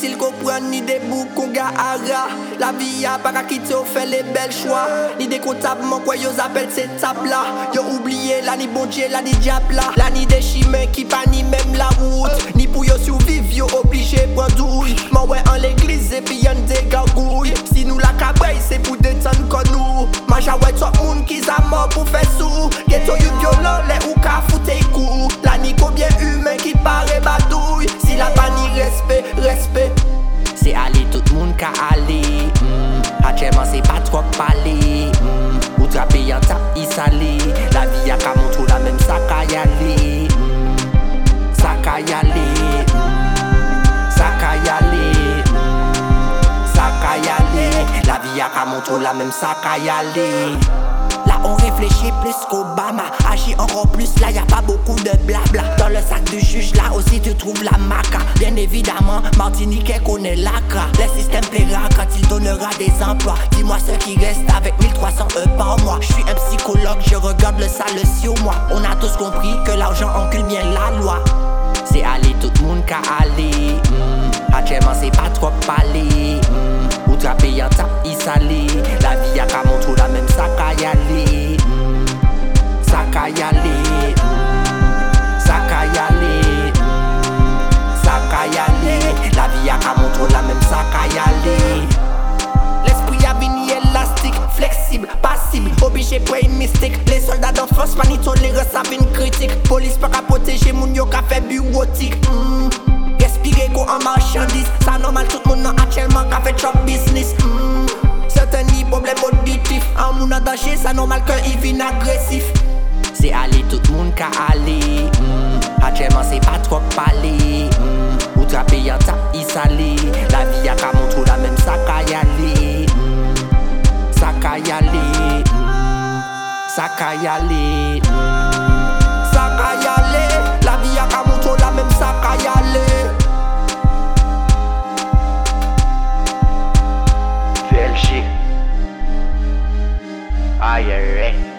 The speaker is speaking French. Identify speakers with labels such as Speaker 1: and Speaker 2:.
Speaker 1: difisil ko pran ni debou kon ga ara La vi a para ki te ou fe le bel chwa Ni dekontabman kwa yo zapel se tap la Yo oubliye la ni bonje la ni diap la La ni de chime ki pa ni mem la wout Ni pou yo souviv yo oblige pran douy Man we an l'eglize pi yon de gargouy Si nou la kabey se pou detan kon nou Manja we top moun ki zama pou fe sou Geto yu violon le ou ka foute kou La ni
Speaker 2: konbyen yu tout le monde qu'à aller. Mm. C'est pas trop parler. Mm. Ou trapper en tap, il salé. La vie a qu'à montrer la même ça qu'à y aller. Mm. Ça qu'à y aller. Mm. Ça qu'à y aller. Mm. Ça qu'à y aller. La vie a qu'à montrer la même ça qu'à y aller.
Speaker 1: Là on réfléchit plus qu'Obama Agit encore plus, là y a pas beaucoup de blabla le sac du juge, là aussi tu trouves la maca Bien évidemment, Martinique connaît l'acra Le système paiera quand il donnera des emplois Dis-moi ce qui reste avec 1300 E par mois Je suis un psychologue, je regarde le sale sur moi On a tous compris que l'argent encule bien la loi
Speaker 2: C'est aller tout le monde qu'à aller. Mm. Actuellement, c'est pas trop parler.
Speaker 1: Tolerans pa ni tolerans avin kritik. Polis pa ka poteje moun yo ka fe biwotik mm. Respire ko an marchandis Sa normal tout moun nan atchelman ka fe chop business. Mm. Sete ni problem auditif. An moun nan danje sa normal ke y vin agresif
Speaker 2: Se ale tout moun ka ale. Mm. Atchelman se pa trop pale. Mm. Ou trape yon tap y sale. La vi a ka moun qu'à y aller. Ça qu'à y aller,
Speaker 1: la vie qu'à montrer la même ça qu'à y aller.
Speaker 3: VLG. Aïe.